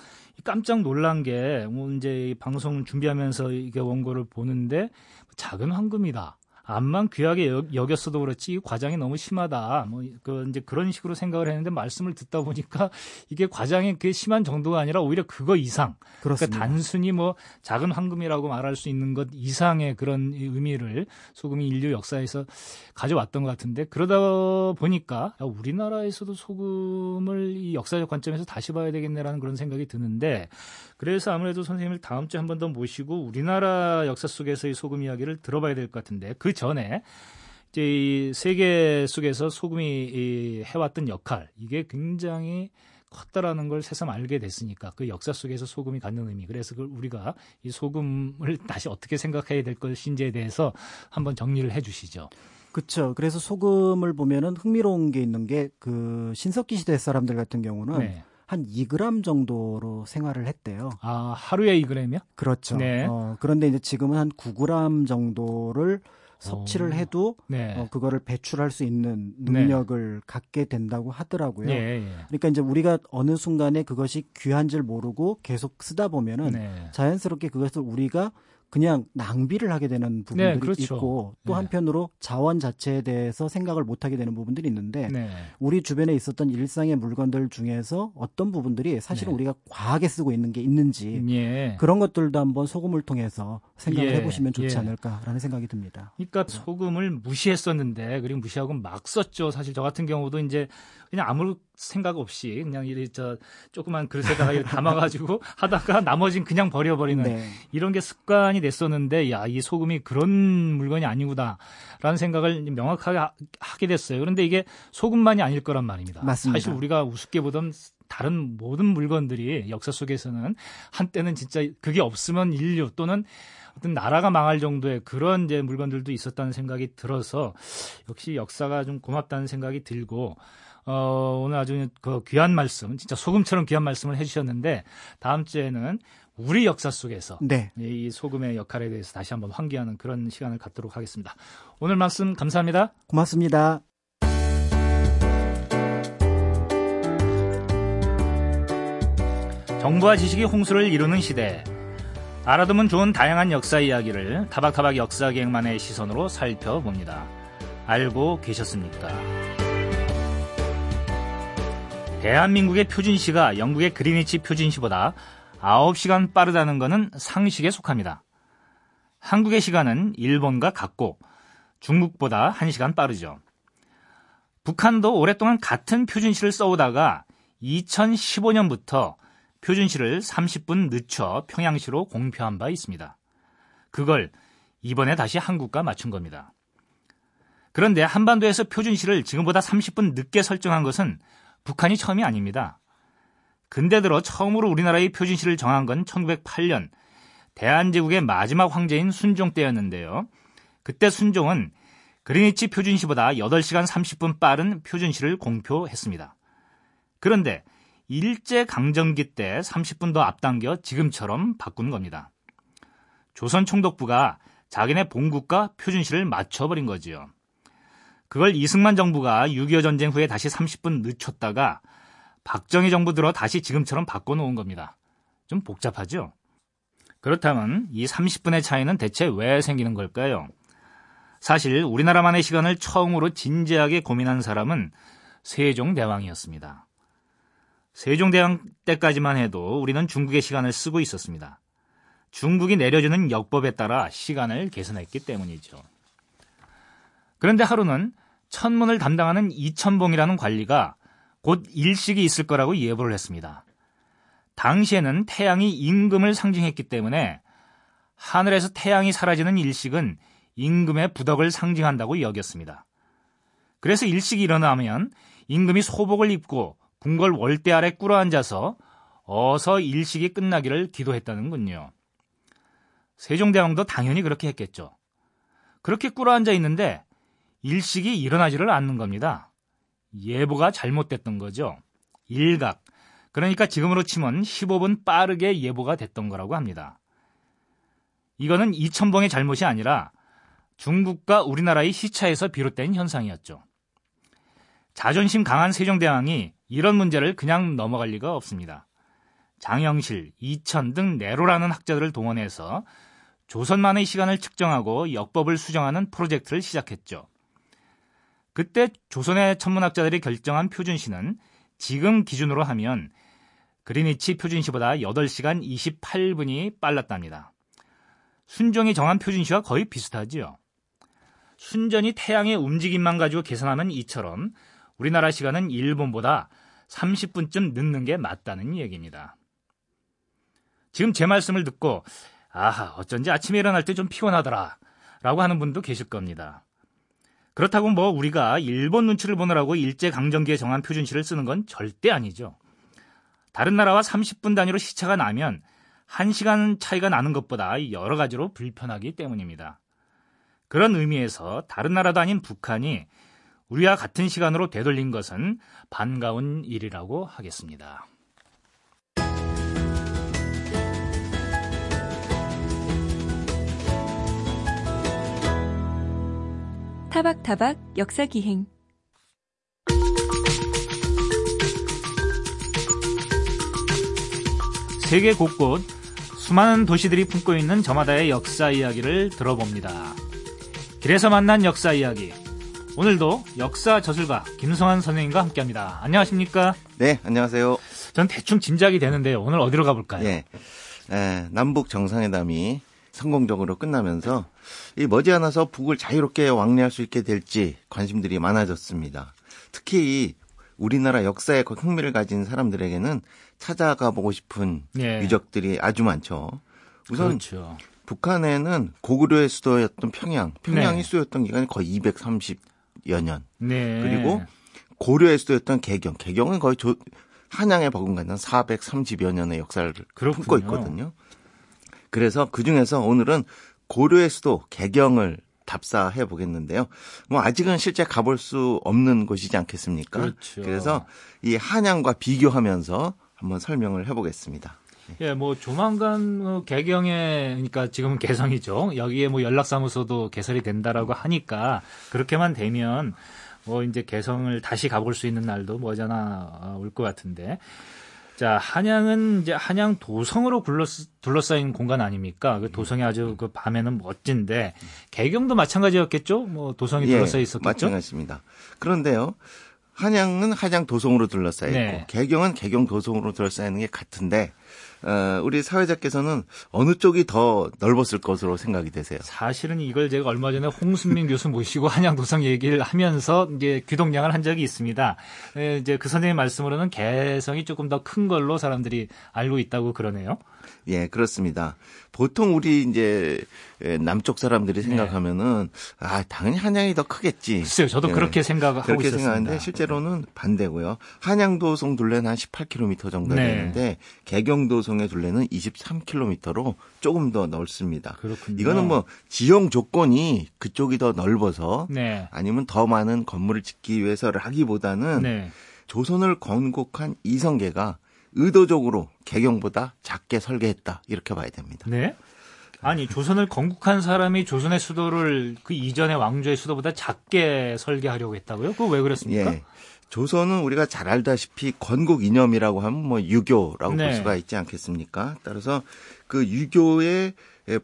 깜짝 놀란 게, 뭐 이제 이 방송 준비하면서 이게 원고를 보는데, 작은 황금이다. 암만 귀하게 여- 여겼어도 그렇지, 이 과장이 너무 심하다. 뭐, 그, 이제 그런 식으로 생각을 했는데, 말씀을 듣다 보니까, 이게 과장이 그 심한 정도가 아니라 오히려 그거 이상. 그렇습니다. 그러니까 단순히 뭐, 작은 황금이라고 말할 수 있는 것 이상의 그런 의미를 소금이 인류 역사에서 가져왔던 것 같은데 그러다 보니까 야, 우리나라에서도 소금을 이 역사적 관점에서 다시 봐야 되겠네라는 그런 생각이 드는데 그래서 아무래도 선생님을 다음 주에 한 번 더 모시고 우리나라 역사 속에서의 소금 이야기를 들어봐야 될 것 같은데 그 전에 이제 이 세계 속에서 소금이 이 해왔던 역할 이게 굉장히 컸다라는 걸 새삼 알게 됐으니까 그 역사 속에서 소금이 갖는 의미 그래서 그걸 우리가 이 소금을 다시 어떻게 생각해야 될 것인지에 대해서 한번 정리를 해주시죠. 그렇죠. 그래서 소금을 보면은 흥미로운 게 있는 게 그 신석기 시대 사람들 같은 경우는 네. 한 2g 정도로 생활을 했대요. 아 하루에 이 그램이요? 그렇죠. 네. 어, 그런데 이제 지금은 한 9g 정도를 섭취를 오. 해도 네. 어, 그거를 배출할 수 있는 능력을 갖게 된다고 하더라고요. 예, 예. 그러니까 이제 우리가 어느 순간에 그것이 귀한 줄 모르고 계속 쓰다 보면은 네. 자연스럽게 그것을 우리가 그냥 낭비를 하게 되는 부분들이 네, 그렇죠. 있고 또 네. 한편으로 자원 자체에 대해서 생각을 못 하게 되는 부분들이 있는데 네. 우리 주변에 있었던 일상의 물건들 중에서 어떤 부분들이 사실은 네. 우리가 과하게 쓰고 있는 게 있는지 예. 그런 것들도 한번 소금을 통해서 생각을 예, 해보시면 좋지 예. 않을까라는 생각이 듭니다. 그러니까 소금을 무시했었는데 그리고 무시하고 막 썼죠. 사실 저 같은 경우도 이제 그냥 아무 생각 없이 그냥 이리 저 조그만 그릇에다가 이렇게 담아가지고 하다가 나머진 그냥 버려버리는 네. 이런 게 습관이 됐었는데 야 이 소금이 그런 물건이 아니구나라는 생각을 명확하게 하- 하게 됐어요. 그런데 이게 소금만이 아닐 거란 말입니다. 맞습니다. 사실 우리가 우습게 보던 다른 모든 물건들이 역사 속에서는 한때는 진짜 그게 없으면 인류 또는 어떤 나라가 망할 정도의 그런 이제 물건들도 있었다는 생각이 들어서 역시 역사가 좀 고맙다는 생각이 들고 어, 오늘 아주 그 귀한 말씀, 진짜 소금처럼 귀한 말씀을 해주셨는데 다음 주에는 우리 역사 속에서 네. 이 소금의 역할에 대해서 다시 한번 환기하는 그런 시간을 갖도록 하겠습니다. 오늘 말씀 감사합니다. 고맙습니다. 정보와 지식이 홍수를 이루는 시대. 알아두면 좋은 다양한 역사 이야기를 타박타박 역사기행만의 시선으로 살펴봅니다. 알고 계셨습니까? 대한민국의 표준시가 영국의 그리니치 표준시보다 9시간 빠르다는 것은 상식에 속합니다. 한국의 시간은 일본과 같고 중국보다 1시간 빠르죠. 북한도 오랫동안 같은 표준시를 써오다가 2015년부터 표준시를 30분 늦춰 평양시로 공표한 바 있습니다. 그걸 이번에 다시 한국과 맞춘 겁니다. 그런데 한반도에서 표준시를 지금보다 30분 늦게 설정한 것은 북한이 처음이 아닙니다. 근대 들어 처음으로 우리나라의 표준시를 정한 건 1908년 대한제국의 마지막 황제인 순종 때였는데요. 그때 순종은 그리니치 표준시보다 8시간 30분 빠른 표준시를 공표했습니다. 그런데 일제 강점기 때 30분 더 앞당겨 지금처럼 바꾼 겁니다. 조선 총독부가 자기네 본국과 표준시를 맞춰버린 거지요. 그걸 이승만 정부가 6.25 전쟁 후에 다시 30분 늦췄다가 박정희 정부 들어 다시 지금처럼 바꿔놓은 겁니다. 좀 복잡하죠? 그렇다면 이 30분의 차이는 대체 왜 생기는 걸까요? 사실 우리나라만의 시간을 처음으로 진지하게 고민한 사람은 세종대왕이었습니다. 세종대왕 때까지만 해도 우리는 중국의 시간을 쓰고 있었습니다. 중국이 내려주는 역법에 따라 시간을 계산했기 때문이죠. 그런데 하루는 천문을 담당하는 이천봉이라는 관리가 곧 일식이 있을 거라고 예보를 했습니다. 당시에는 태양이 임금을 상징했기 때문에 하늘에서 태양이 사라지는 일식은 임금의 부덕을 상징한다고 여겼습니다. 그래서 일식이 일어나면 임금이 소복을 입고 궁궐 월대 아래 꿇어 앉아서 어서 일식이 끝나기를 기도했다는군요. 세종대왕도 당연히 그렇게 했겠죠. 그렇게 꿇어 앉아 있는데 일식이 일어나지를 않는 겁니다. 예보가 잘못됐던 거죠. 일각. 그러니까 지금으로 치면 15분 빠르게 예보가 됐던 거라고 합니다. 이거는 이천봉의 잘못이 아니라 중국과 우리나라의 시차에서 비롯된 현상이었죠. 자존심 강한 세종대왕이 이런 문제를 그냥 넘어갈 리가 없습니다. 장영실, 이천 등 내로라는 학자들을 동원해서 조선만의 시간을 측정하고 역법을 수정하는 프로젝트를 시작했죠. 그때 조선의 천문학자들이 결정한 표준시는 지금 기준으로 하면 그리니치 표준시보다 8시간 28분이 빨랐답니다. 순종이 정한 표준시와 거의 비슷하지요. 순전히 태양의 움직임만 가지고 계산하면 이처럼 우리나라 시간은 일본보다 30분쯤 늦는 게 맞다는 얘기입니다. 지금 제 말씀을 듣고 아하 어쩐지 아침에 일어날 때 좀 피곤하더라 라고 하는 분도 계실 겁니다. 그렇다고 뭐 우리가 일본 눈치를 보느라고 일제강점기에 정한 표준시를 쓰는 건 절대 아니죠. 다른 나라와 30분 단위로 시차가 나면 1시간 차이가 나는 것보다 여러 가지로 불편하기 때문입니다. 그런 의미에서 다른 나라도 아닌 북한이 우리와 같은 시간으로 되돌린 것은 반가운 일이라고 하겠습니다. 타박타박 역사기행 세계 곳곳 수많은 도시들이 품고 있는 저마다의 역사 이야기를 들어봅니다. 길에서 만난 역사 이야기. 오늘도 역사 저술가 김성환 선생님과 함께합니다. 안녕하십니까? 네, 안녕하세요. 전 대충 짐작이 되는데 오늘 어디로 가볼까요? 예, 에, 남북 정상회담이 성공적으로 끝나면서 이 머지않아서 북을 자유롭게 왕래할 수 있게 될지 관심들이 많아졌습니다. 특히 우리나라 역사에 흥미를 가진 사람들에게는 찾아가 보고 싶은 예. 유적들이 아주 많죠. 우선 그렇죠. 북한에는 고구려의 수도였던 평양, 평양이 네. 수도였던 기간이 거의 230여 년. 네. 그리고 고려의 수도였던 개경, 개경은 거의 조, 한양에 버금가는 430여 년의 역사를 그렇군요. 품고 있거든요. 그래서 그 중에서 오늘은 고려의 수도 개경을 답사해 보겠는데요. 뭐 아직은 실제 가볼 수 없는 곳이지 않겠습니까? 그렇죠. 그래서 이 한양과 비교하면서 한번 설명을 해보겠습니다. 예, 뭐 조만간 어, 개경에 그러니까 지금은 개성이죠. 여기에 뭐 연락사무소도 개설이 된다라고 하니까 그렇게만 되면 뭐 이제 개성을 다시 가볼 수 있는 날도 머지않아 올 것 같은데. 자, 한양은 이제 한양 도성으로 둘러싸, 둘러싸 인 공간 아닙니까? 그 도성이 아주 그 밤에는 멋진데 개경도 마찬가지였겠죠? 뭐 도성이 둘러싸여 있었겠죠? 예, 마찬가지입니다. 그런데요. 한양은 한양 도성으로 둘러싸여 있고 네. 개경은 개경 도성으로 둘러싸여 있는 게 같은데 어, 우리 사회자께서는 어느 쪽이 더 넓었을 것으로 생각이 되세요? 사실은 이걸 제가 얼마 전에 홍순민 교수 모시고 한양 도성 얘기를 하면서 이제 귀동량을 한 적이 있습니다. 에, 이제 그 선생님 말씀으로는 개성이 조금 더 큰 걸로 사람들이 알고 있다고 그러네요. 예, 그렇습니다. 보통 우리 이제 에, 남쪽 사람들이 생각하면은 아 당연히 한양이 더 크겠지. 네. 글쎄요, 저도 예. 그렇게 생각하고 그렇게 있었습니다. 생각하는데 실제로는 반대고요. 한양도성 둘레는 한 18km 정도 네. 되는데 개경도성 의 둘레는 23km로 조금 더 넓습니다. 그렇군요. 이거는 뭐 지형 조건이 그쪽이 더 넓어서 네. 아니면 더 많은 건물을 짓기 위해서라기보다는 네. 조선을 건국한 이성계가 의도적으로 개경보다 작게 설계했다 이렇게 봐야 됩니다. 네. 아니 조선을 건국한 사람이 조선의 수도를 그 이전의 왕조의 수도보다 작게 설계하려고 했다고요? 그거 왜 그랬습니까? 예. 조선은 우리가 잘 알다시피 건국 이념이라고 하면 뭐 유교라고 네. 볼 수가 있지 않겠습니까? 따라서 그 유교의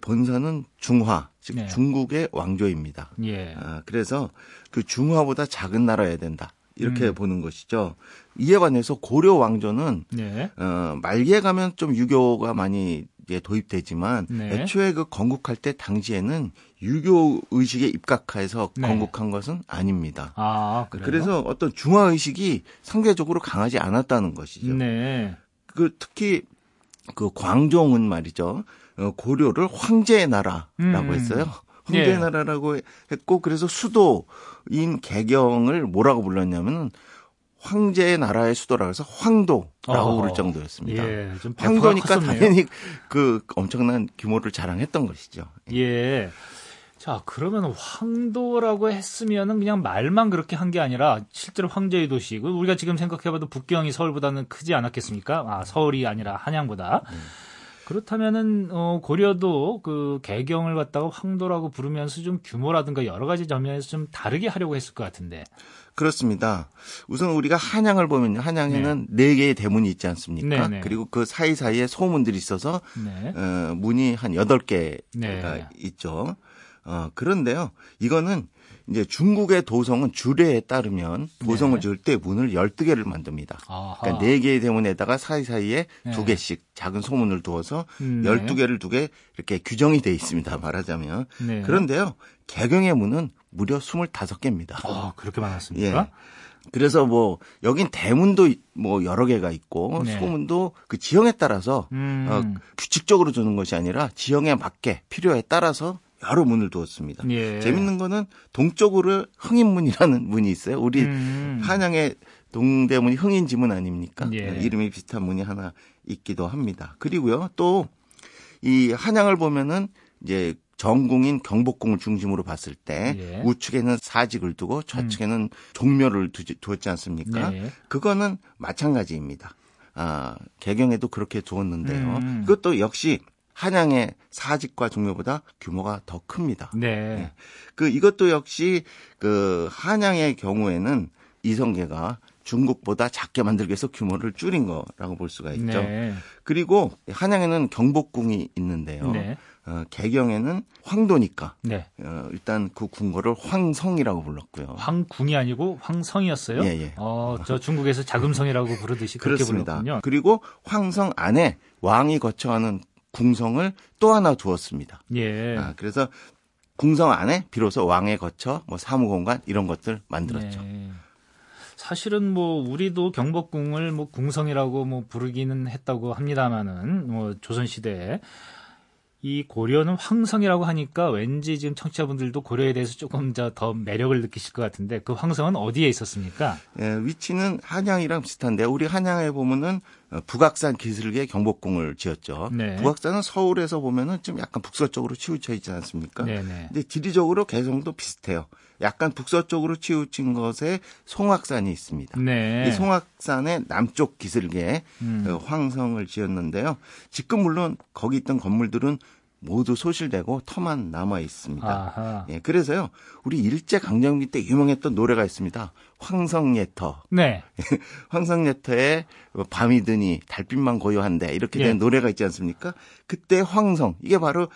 본사는 중화, 즉 네. 중국의 왕조입니다. 예. 아, 그래서 그 중화보다 작은 나라여야 된다. 이렇게 음. 보는 것이죠. 이에 관해서 고려 왕조는 네. 어, 말기에 가면 좀 유교가 많이 이제 도입되지만 네. 애초에 그 건국할 때 당시에는 유교 의식에 입각해서 네. 건국한 것은 아닙니다. 아, 그래요? 그래서 어떤 중화 의식이 상대적으로 강하지 않았다는 것이죠. 네. 그 특히 그 광종은 말이죠. 어, 고려를 황제의 나라라고 음. 했어요. 황제의 예. 나라라고 했고 그래서 수도인 개경을 뭐라고 불렀냐면은 황제의 나라의 수도라고 해서 황도라고. 부를 정도였습니다. 예, 황도니까 컸었네요. 당연히 그 엄청난 규모를 자랑했던 것이죠. 예. 자, 그러면 황도라고 했으면은 그냥 말만 그렇게 한 게 아니라 실제로 황제의 도시고 우리가 지금 생각해봐도 북경이 서울보다는 크지 않았겠습니까? 아, 서울이 아니라 한양보다. 그렇다면은 어, 고려도 그 개경을 갖다가 황도라고 부르면서 좀 규모라든가 여러 가지 점에서 좀 다르게 하려고 했을 것 같은데. 그렇습니다. 우선 우리가 한양을 보면요. 한양에는 네, 개의 대문이 있지 않습니까? 네, 네. 그리고 그 사이사이에 소문들이 있어서 네. 어, 문이 한 여덟 개가 네. 있죠. 어, 그런데요. 이거는 이제 중국의 도성은 주례에 따르면 도성을 네. 지을 때 문을 12개를 만듭니다. 아하. 그러니까 네 개의 대문에다가 사이사이에 네. 두 개씩 작은 소문을 두어서 음, 네. 12개를 두개 이렇게 규정이 돼 있습니다. 말하자면. 네. 그런데요. 개경의 문은 무려 25개입니다. 아, 그렇게 많았습니까? 예. 그래서 뭐 여긴 대문도 뭐 여러 개가 있고 네. 소문도 그 지형에 따라서 음. 어, 규칙적으로 두는 것이 아니라 지형에 맞게 필요에 따라서 여러 문을 두었습니다. 예. 재밌는 거는 동쪽으로 흥인문이라는 문이 있어요. 우리 음. 한양의 동대문이 흥인지문 아닙니까? 예. 이름이 비슷한 문이 하나 있기도 합니다. 그리고요, 또 이 한양을 보면은 이제 정궁인 경복궁을 중심으로 봤을 때 예. 우측에는 사직을 두고 좌측에는 종묘를 두, 두었지 않습니까? 네. 그거는 마찬가지입니다. 아, 개경에도 그렇게 두었는데요. 음. 그것도 역시 한양의 사직과 종묘보다 규모가 더 큽니다. 네. 그 이것도 역시 그 한양의 경우에는 이성계가 중국보다 작게 만들기 위해서 규모를 줄인 거라고 볼 수가 있죠. 네. 그리고 한양에는 경복궁이 있는데요. 네. 어, 개경에는 황도니까 네. 어, 일단 그 궁궐을 황성이라고 불렀고요. 황궁이 아니고 황성이었어요. 예, 예. 어, 저 중국에서 자금성이라고 부르듯이 그렇게 그렇습니다. 불렀군요. 그리고 황성 안에 왕이 거쳐가는 궁성을 또 하나 두었습니다. 예. 아, 그래서 궁성 안에 비로소 왕의 거처, 뭐 사무 공간 이런 것들 만들었죠. 네. 사실은 뭐 우리도 경복궁을 뭐 궁성이라고 뭐 부르기는 했다고 합니다마는 뭐 조선 시대에 이 고려는 황성이라고 하니까 왠지 지금 청취자분들도 고려에 대해서 조금 더, 더 매력을 느끼실 것 같은데 그 황성은 어디에 있었습니까? 예, 위치는 한양이랑 비슷한데 우리 한양에 보면은 어, 북악산 기슭에 경복궁을 지었죠. 네. 북악산은 서울에서 보면은 좀 약간 북서쪽으로 치우쳐 있지 않습니까? 네네. 근데 지리적으로 개성도 비슷해요. 약간 북서쪽으로 치우친 것에 송악산이 있습니다. 네. 이 송악산의 남쪽 기슭에 음. 어, 황성을 지었는데요. 지금 물론 거기 있던 건물들은 모두 소실되고 터만 남아 있습니다. 아하. 예, 그래서요. 우리 일제 강점기 때 유명했던 노래가 있습니다. 황성예터. 네. 황성예터에 밤이 드니 달빛만 고요한데 이렇게 된 예. 노래가 있지 않습니까? 그때 황성 이게 바로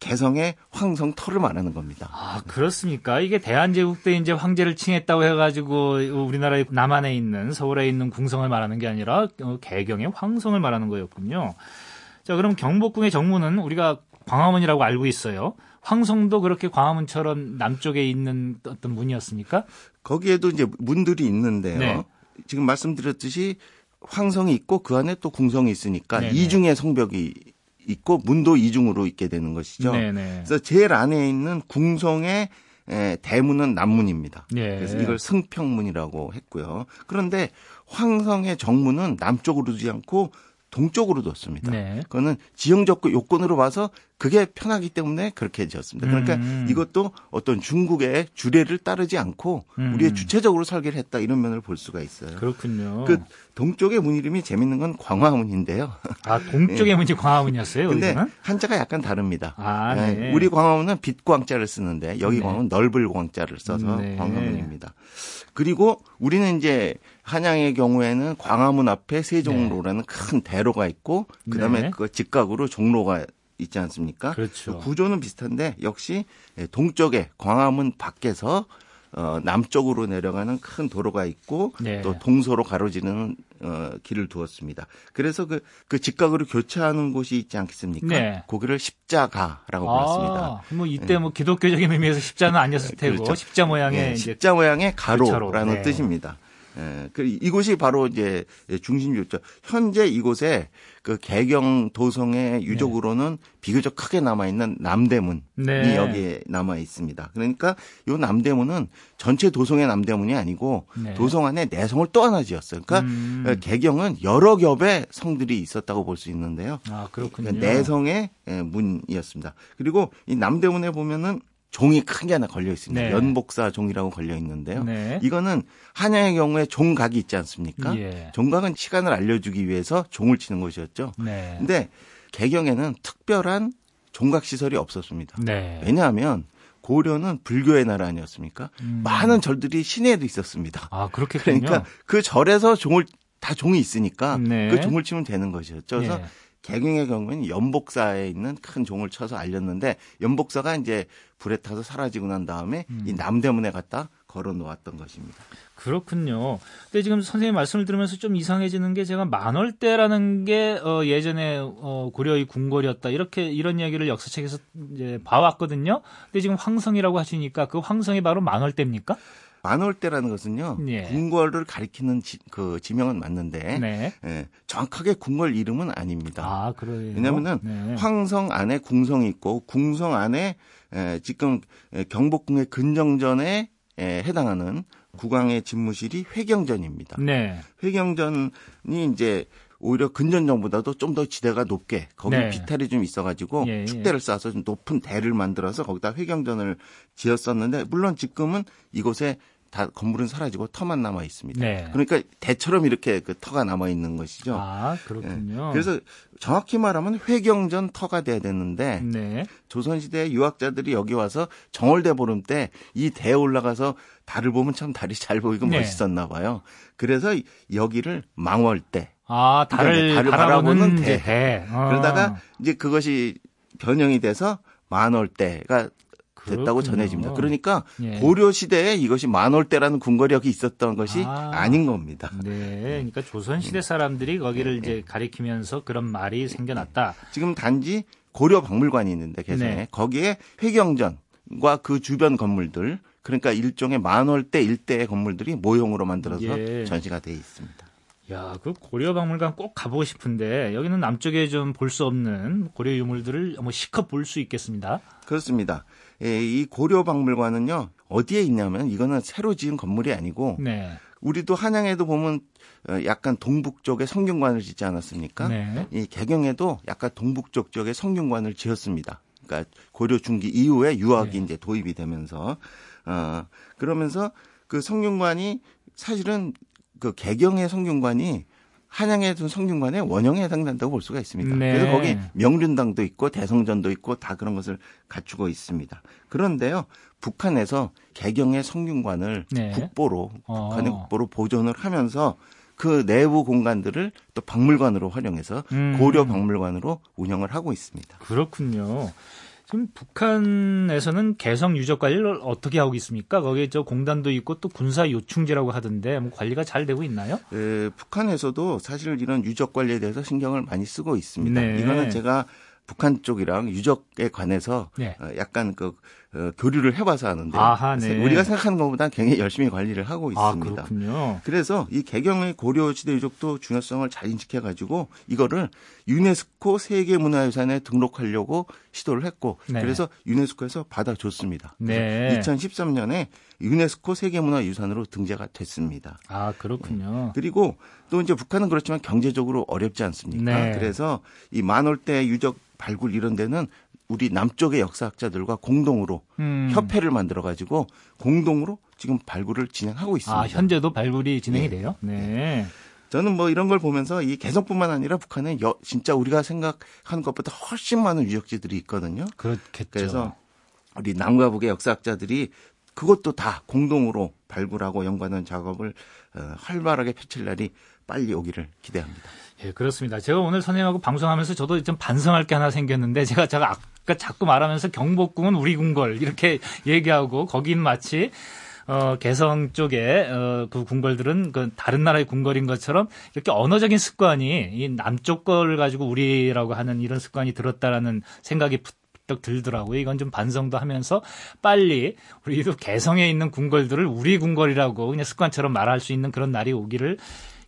개성의 황성 터를 말하는 겁니다. 아, 그렇습니까? 이게 대한제국 때 이제 황제를 칭했다고 해가지고 우리나라의 남한에 있는 서울에 있는 궁성을 말하는 게 아니라 어, 개경의 황성을 말하는 거였군요. 자, 그럼 경복궁의 정문은 우리가 광화문이라고 알고 있어요. 황성도 그렇게 광화문처럼 남쪽에 있는 어떤 문이었습니까? 거기에도 이제 문들이 있는데요. 네. 지금 말씀드렸듯이 황성이 있고 그 안에 또 궁성이 있으니까 네네. 이중의 성벽이 있고 문도 이중으로 있게 되는 것이죠. 네네. 그래서 제일 안에 있는 궁성의 에, 대문은 남문입니다. 네. 그래서 이걸 승평문이라고 했고요. 그런데 황성의 정문은 남쪽으로 두지 않고 동쪽으로 뒀습니다. 네. 그거는 지형적 요건으로 봐서 그게 편하기 때문에 그렇게 지었습니다. 그러니까 음. 이것도 어떤 중국의 주례를 따르지 않고 음. 우리의 주체적으로 설계를 했다 이런 면을 볼 수가 있어요. 그렇군요. 그 동쪽의 문 이름이 재밌는 건 광화문인데요. 아, 동쪽의 문이 광화문이었어요, 근데 여기서는? 한자가 약간 다릅니다. 아, 예, 네. 우리 광화문은 빛광자를 쓰는데 여기 네. 광화문은 넓을 광자를 써서 네. 광화문입니다. 그리고 우리는 이제 한양의 경우에는 광화문 앞에 세종로라는 큰 대로가 있고 그다음에 네. 그 직각으로 종로가 있지 않습니까? 그렇죠. 그 구조는 비슷한데 역시 예, 동쪽에 광화문 밖에서 어, 남쪽으로 내려가는 큰 도로가 있고 네. 또 동서로 가로지르는 어, 길을 두었습니다. 그래서 그, 그 직각으로 교차하는 곳이 있지 않겠습니까? 네. 거기를 십자가라고 불렀습니다. 아, 뭐 이때 뭐 기독교적인 의미에서 십자는 아니었을 테고 그렇죠. 십자 모양의 예, 이제 십자 모양의 가로라는. 네. 뜻입니다. 예, 그 이곳이 바로 이제 중심지였죠. 현재 이곳에 그 개경 도성의 유적으로는 비교적 크게 남아 있는 남대문이 네. 여기에 남아 있습니다. 그러니까 요 남대문은 전체 도성의 남대문이 아니고 네. 도성 안에 내성을 또 하나 지었어요. 그러니까 음. 개경은 여러 겹의 성들이 있었다고 볼 수 있는데요. 아, 그렇군요. 그러니까 내성의 예, 문이었습니다. 그리고 이 남대문에 보면은 종이 큰 게 하나 걸려 있습니다. 네. 연복사 종이라고 걸려 있는데요. 네. 이거는 한양의 경우에 종각이 있지 않습니까? 예. 종각은 시간을 알려주기 위해서 종을 치는 것이었죠. 네. 근데 개경에는 특별한 종각 시설이 없었습니다. 네. 왜냐하면 고려는 불교의 나라 아니었습니까? 음. 많은 절들이 시내에도 있었습니다. 아, 그렇겠군요. 그러니까 그 절에서 종을 다 종이 있으니까 네. 그 종을 치면 되는 것이었죠. 그래서 예. 개경의 경우에는 연복사에 있는 큰 종을 쳐서 알렸는데 연복사가 이제 불에 타서 사라지고 난 다음에 음. 이 남대문에 갖다 걸어 놓았던 것입니다. 그렇군요. 근데 지금 선생님 말씀을 들으면서 좀 이상해지는 게 제가 만월대라는 게 어, 예전에 어, 고려의 궁궐이었다 이렇게 이런 이야기를 역사책에서 이제 봐왔거든요. 근데 지금 황성이라고 하시니까 그 황성이 바로 만월대입니까? 만월대라는 것은요 예. 궁궐을 가리키는 지, 그 지명은 맞는데 네. 예, 정확하게 궁궐 이름은 아닙니다. 아. 왜냐면은 네. 황성 안에 궁성이 있고 궁성 안에 에, 지금 에, 경복궁의 근정전에 에, 해당하는 국왕의 집무실이 회경전입니다. 네. 회경전이 이제 오히려 근전전보다도 좀 더 지대가 높게 거기 네. 비탈이 좀 있어가지고 예, 예. 축대를 쌓아서 좀 높은 대를 만들어서 거기다 회경전을 지었었는데 물론 지금은 이곳에 다 건물은 사라지고 터만 남아 있습니다. 네. 그러니까 대처럼 이렇게 그 터가 남아 있는 것이죠. 아, 예. 그렇군요. 그래서 정확히 말하면 회경전 터가 돼야 되는데 네. 조선시대 유학자들이 여기 와서 정월대 보름 때 이 대에 올라가서 달을 보면 참 달이 잘 보이고 네. 멋있었나 봐요. 그래서 이- 여기를 망월대 아, 달을, 그러니까 달을 바라보는 바라보는 대. 대. 어. 그러다가 이제 그것이 변형이 돼서 만월대가 됐다고 그렇군요. 전해집니다. 그러니까 예. 고려 시대에 이것이 만월대라는 궁궐이 여기 있었던 것이 아. 아. 닌 겁니다. 네. 그러니까 조선 시대 사람들이 거기를 네. 이제 가리키면서 그런 말이 생겨났다. 지금 단지 고려 박물관이 있는데 개성에 네. 거기에 회경전과 그 주변 건물들 그러니까 일종의 만월대 일대의 건물들이 모형으로 만들어서 예. 전시가 돼 있습니다. 야, 그 고려 박물관 꼭 가보고 싶은데 여기는 남쪽에 좀 볼 수 없는 고려 유물들을 뭐 실컷 볼수 있겠습니다. 그렇습니다. 예, 이 고려 박물관은요 어디에 있냐면 이거는 새로 지은 건물이 아니고 네. 우리도 한양에도 보면 어, 약간 동북쪽에 성균관을 짓지 않았습니까? 네. 이 개경에도 약간 동북쪽 쪽에 성균관을 지었습니다. 그러니까 고려 중기 이후에 유학이 네. 이제 도입이 되면서 어 그러면서 그 성균관이 사실은 그 개경의 성균관이 한양에 둔 성균관의 원형에 해당된다고 볼 수가 있습니다. 네. 그래서 거기 명륜당도 있고 대성전도 있고 다 그런 것을 갖추고 있습니다. 그런데요, 북한에서 개경의 성균관을 네. 국보로 어. 북한의 국보로 보존을 하면서 그 내부 공간들을 또 박물관으로 활용해서 음. 고려 박물관으로 운영을 하고 있습니다. 그렇군요. 지금 북한에서는 개성 유적 관리를 어떻게 하고 있습니까? 거기에 저 공단도 있고 또 군사 요충지라고 하던데 뭐 관리가 잘 되고 있나요? 에, 북한에서도 사실 이런 유적 관리에 대해서 신경을 많이 쓰고 있습니다. 네. 이거는 제가 북한 쪽이랑 유적에 관해서 네. 어, 약간 그 어, 교류를 해봐서 하는데 아하, 네. 우리가 생각하는 것보다 굉장히 열심히 관리를 하고 아, 있습니다. 그렇군요. 그래서 이 개경의 고려시대 유적도 중요성을 잘 인식해가지고 이거를 유네스코 세계문화유산에 등록하려고 시도를 했고 네. 그래서 유네스코에서 받아줬습니다. 네. 2013년에 유네스코 세계문화유산으로 등재가 됐습니다. 아, 그렇군요. 그리고 또 이제 북한은 그렇지만 경제적으로 어렵지 않습니까? 네. 그래서 이 만월대 유적 발굴 이런 데는 우리 남쪽의 역사학자들과 공동으로 음. 협회를 만들어 가지고 공동으로 지금 발굴을 진행하고 있습니다. 아, 현재도 발굴이 진행이 예. 돼요? 네. 저는 뭐 이런 걸 보면서 이 개성뿐만 아니라 북한에 여- 진짜 우리가 생각하는 것보다 훨씬 많은 유적지들이 있거든요. 그렇겠죠. 그래서 우리 남과 북의 역사학자들이 그것도 다 공동으로 발굴하고 연구하는 작업을 어, 활발하게 펼칠 날이 빨리 오기를 기대합니다. 예, 그렇습니다. 제가 오늘 선생님하고 방송하면서 저도 좀 반성할 게 하나 생겼는데 제가 제가 아까 자꾸 말하면서 경복궁은 우리 궁궐 이렇게 얘기하고 거긴 마치 어, 개성 쪽에 어, 그 궁궐들은 그 다른 나라의 궁궐인 것처럼 이렇게 언어적인 습관이 이 남쪽 걸 가지고 우리라고 하는 이런 습관이 들었다라는 생각이 부- 번쩍 들더라고요. 이건 좀 반성도 하면서 빨리 우리도 개성에 있는 궁궐들을 우리 궁궐이라고 그냥 습관처럼 말할 수 있는 그런 날이 오기를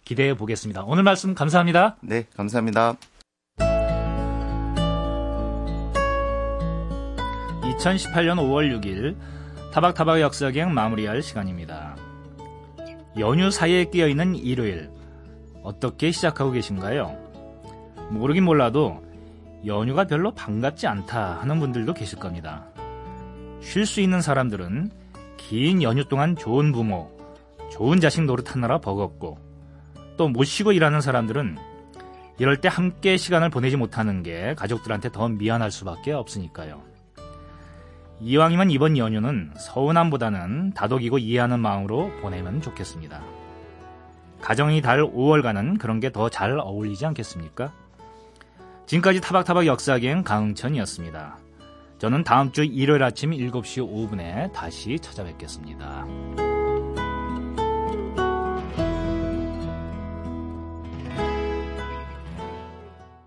기대해 보겠습니다. 오늘 말씀 감사합니다. 네, 감사합니다. 2018년 5월 6일 타박타박 역사기행 마무리할 시간입니다. 연휴 사이에 끼어있는 일요일 어떻게 시작하고 계신가요? 모르긴 몰라도 연휴가 별로 반갑지 않다 하는 분들도 계실 겁니다. 쉴 수 있는 사람들은 긴 연휴 동안 좋은 부모, 좋은 자식 노릇하느라 버겁고 또 못 쉬고 일하는 사람들은 이럴 때 함께 시간을 보내지 못하는 게 가족들한테 더 미안할 수밖에 없으니까요. 이왕이면 이번 연휴는 서운함보다는 다독이고 이해하는 마음으로 보내면 좋겠습니다. 가정이 달 5월간은 그런 게 더 잘 어울리지 않겠습니까? 지금까지 타박타박 역사기행 강흥천이었습니다. 저는 다음 주 일요일 아침 7시 5분에 다시 찾아뵙겠습니다.